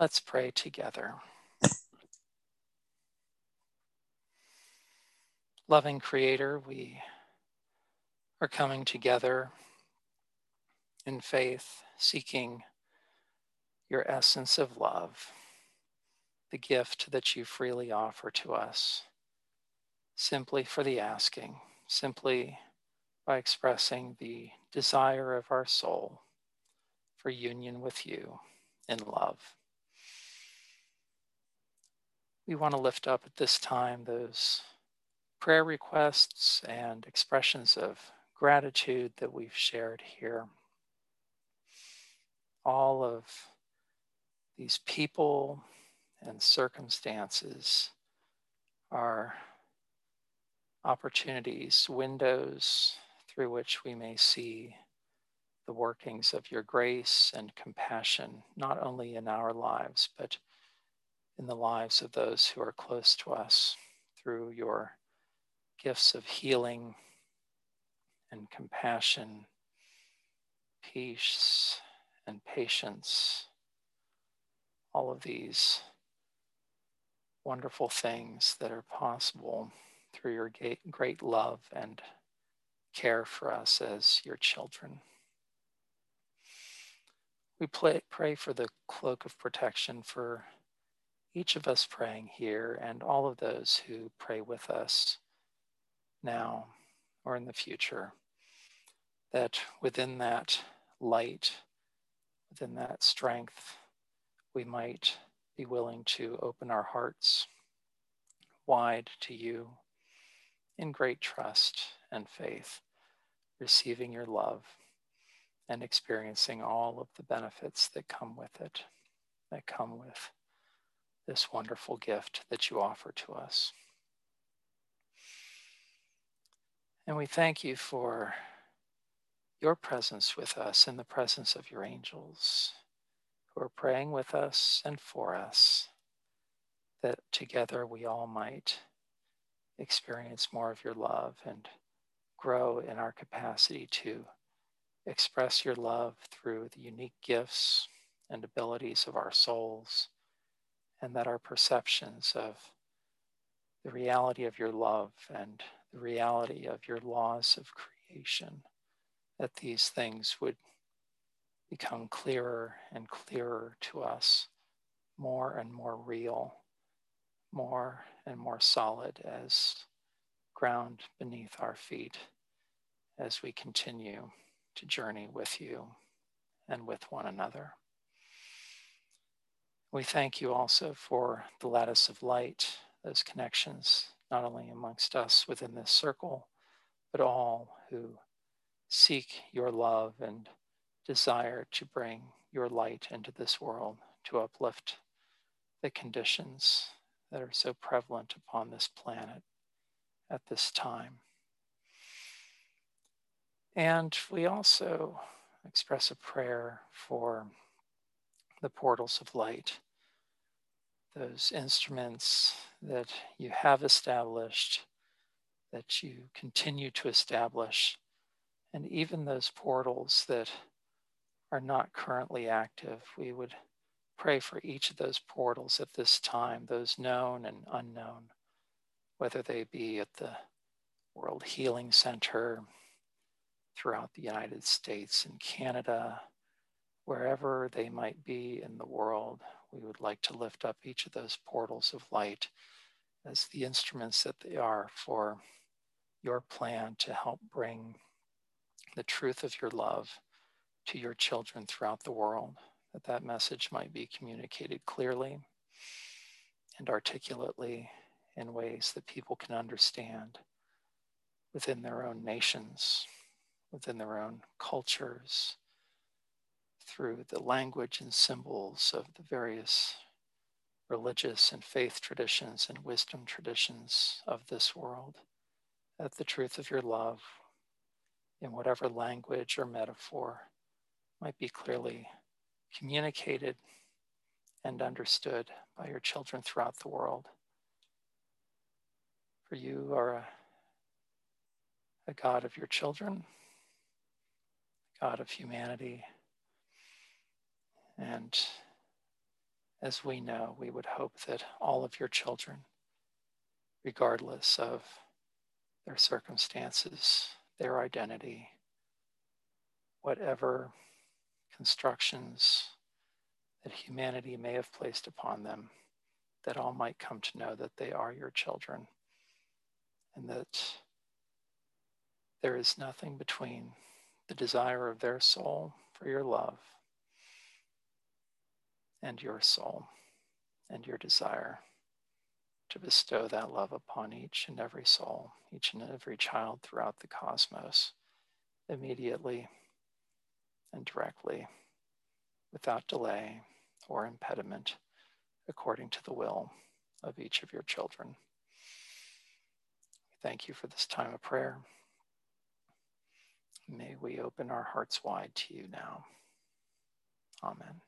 Let's pray together. Loving Creator, we are coming together in faith, seeking your essence of love, the gift that you freely offer to us, simply for the asking, simply by expressing the desire of our soul for union with you in love. We want to lift up at this time those prayer requests and expressions of gratitude that we've shared here. All of these people and circumstances are opportunities, windows through which we may see the workings of your grace and compassion, not only in our lives, but in the lives of those who are close to us through your gifts of healing and compassion, peace and patience, all of these wonderful things that are possible through your great love and care for us as your children. We pray for the cloak of protection for each of us praying here and all of those who pray with us now or in the future, that within that light, within that strength, we might be willing to open our hearts wide to you in great trust and faith, receiving your love and experiencing all of the benefits that come with it, that come with this wonderful gift that you offer to us. And we thank you for your presence with us in the presence of your angels who are praying with us and for us, that together we all might experience more of your love and grow in our capacity to express your love through the unique gifts and abilities of our souls, and that our perceptions of the reality of your love and the reality of your laws of creation, that these things would become clearer and clearer to us, more and more real, more and more solid as ground beneath our feet as we continue to journey with you and with one another. We thank you also for the lattice of light, those connections not only amongst us within this circle, but all who seek your love and desire to bring your light into this world to uplift the conditions that are so prevalent upon this planet at this time. And we also express a prayer for the portals of light those instruments that you have established, that you continue to establish, and even those portals that are not currently active, we would pray for each of those portals at this time, those known and unknown, whether they be at the World Healing Center throughout the United States and Canada, wherever they might be in the world, we would like to lift up each of those portals of light as the instruments that they are for your plan to help bring the truth of your love to your children throughout the world, that that message might be communicated clearly and articulately in ways that people can understand within their own nations, within their own cultures, through the language and symbols of the various religious and faith traditions and wisdom traditions of this world, that the truth of your love, in whatever language or metaphor, might be clearly communicated and understood by your children throughout the world. For you are a, a God of your children, God of humanity, and as we know, we would hope that all of your children, regardless of their circumstances, their identity, whatever constructions that humanity may have placed upon them, that all might come to know that they are your children and that there is nothing between the desire of their soul for your love and your soul and your desire to bestow that love upon each and every soul, each and every child throughout the cosmos, immediately and directly, without delay or impediment, according to the will of each of your children. Thank you for this time of prayer. May we open our hearts wide to you now. Amen.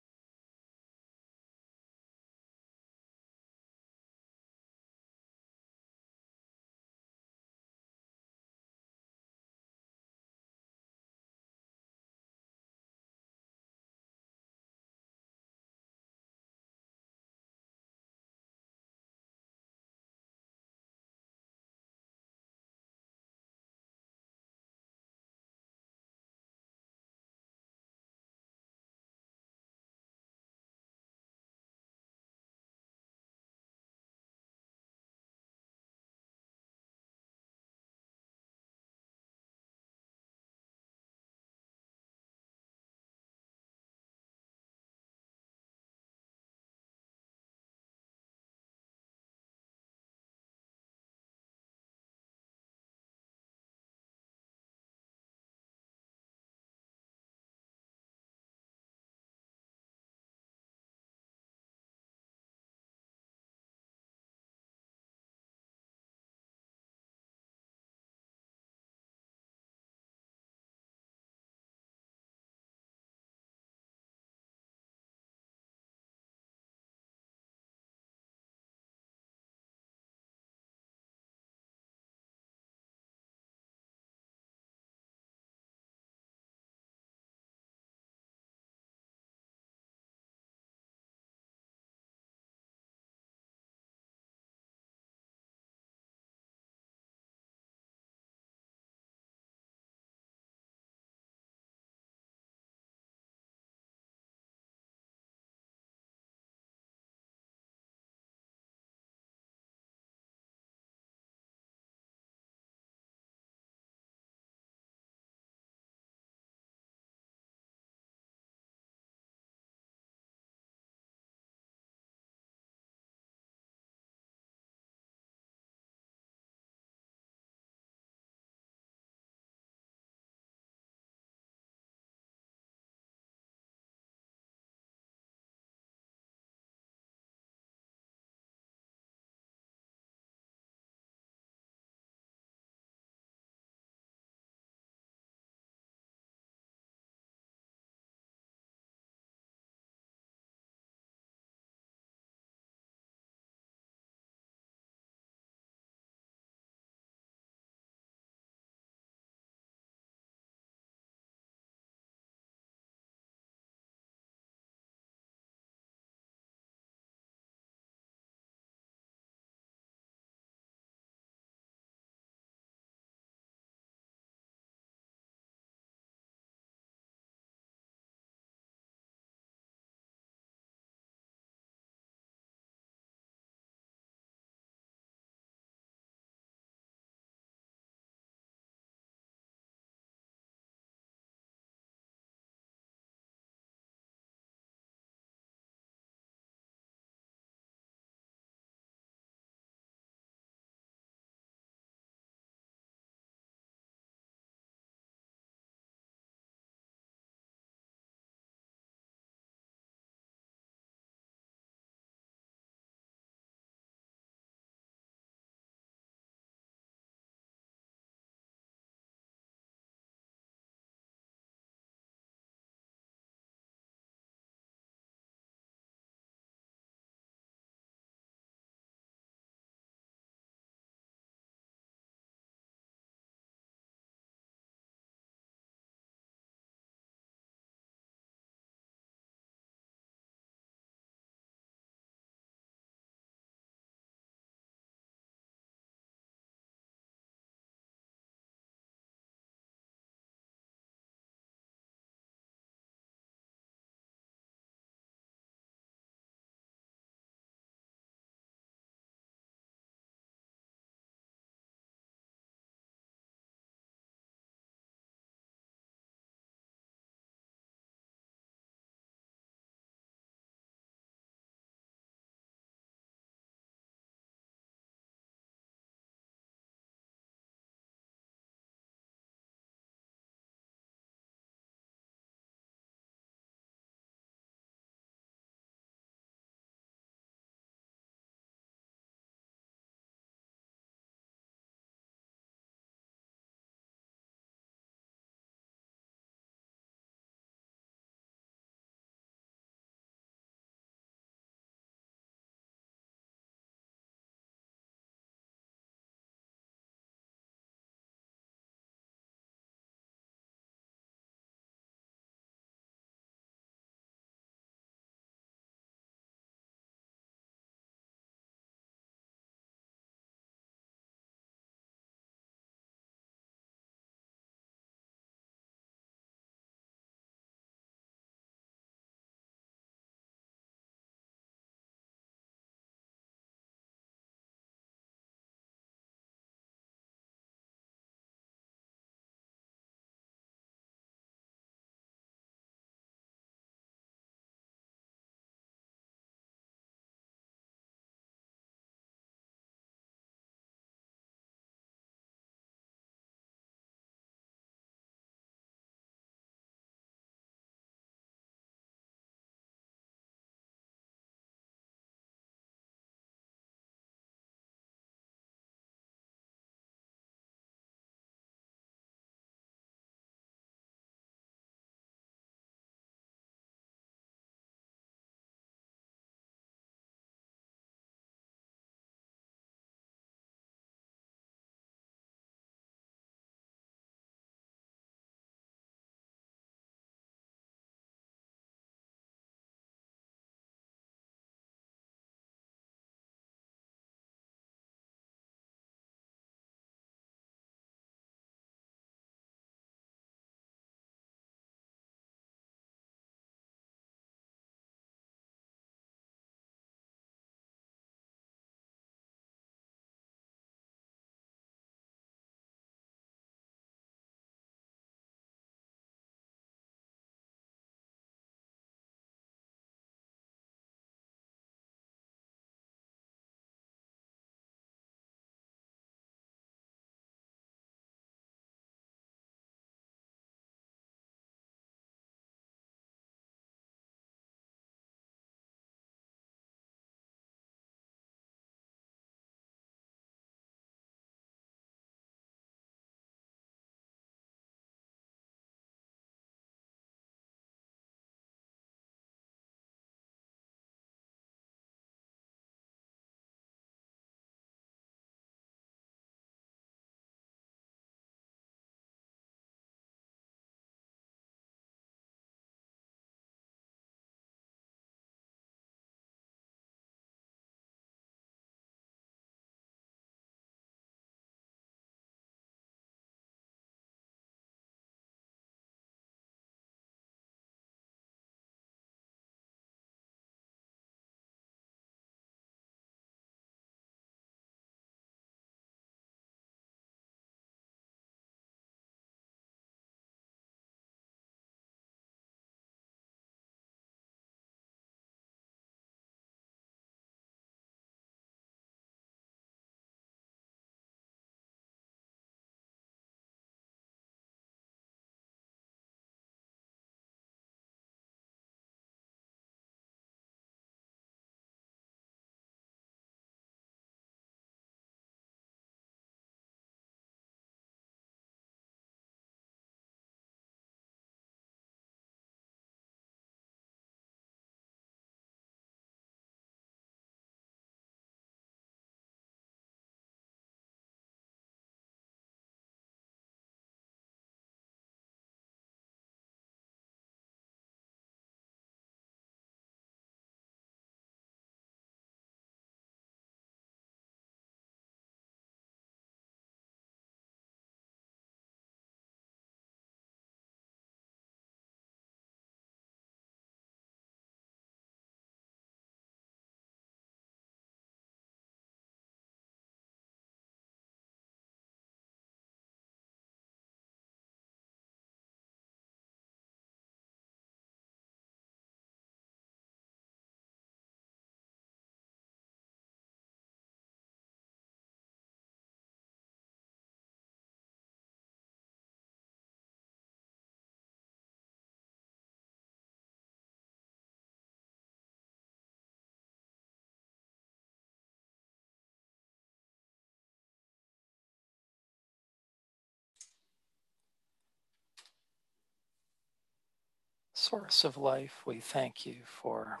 Source of life, we thank you for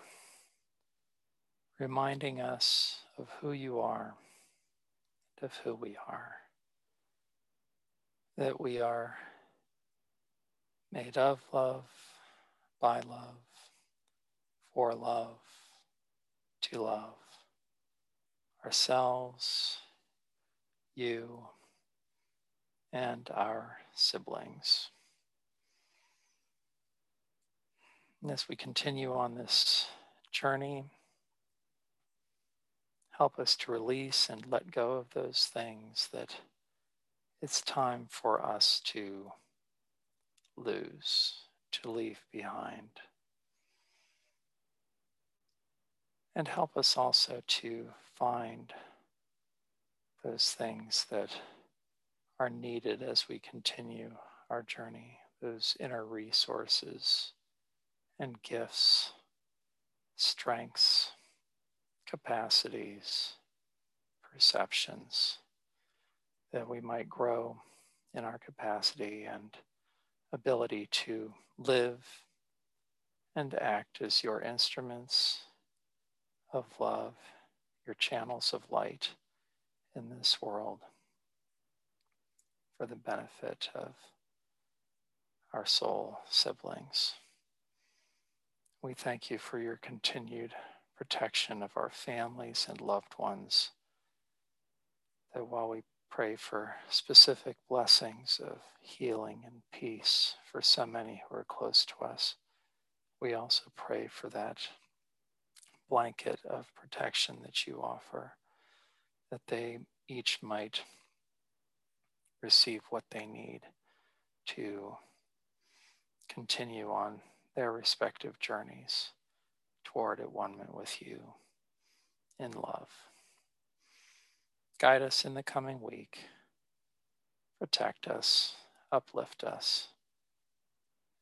reminding us of who you are, and of who we are, that we are made of love, by love, for love, to love ourselves, you, and our siblings. And as we continue on this journey, help us to release and let go of those things that it's time for us to lose, to leave behind. And help us also to find those things that are needed as we continue our journey, those inner resources and gifts, strengths, capacities, perceptions, that we might grow in our capacity and ability to live and act as your instruments of love, your channels of light in this world for the benefit of our soul siblings. We thank you for your continued protection of our families and loved ones. That while we pray for specific blessings of healing and peace for so many who are close to us, we also pray for that blanket of protection that you offer, that they each might receive what they need to continue on their respective journeys toward at one with you in love. Guide us in the coming week. Protect us, uplift us,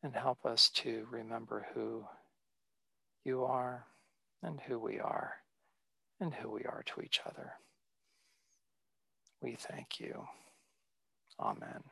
and help us to remember who you are and who we are and who we are to each other. We thank you. Amen.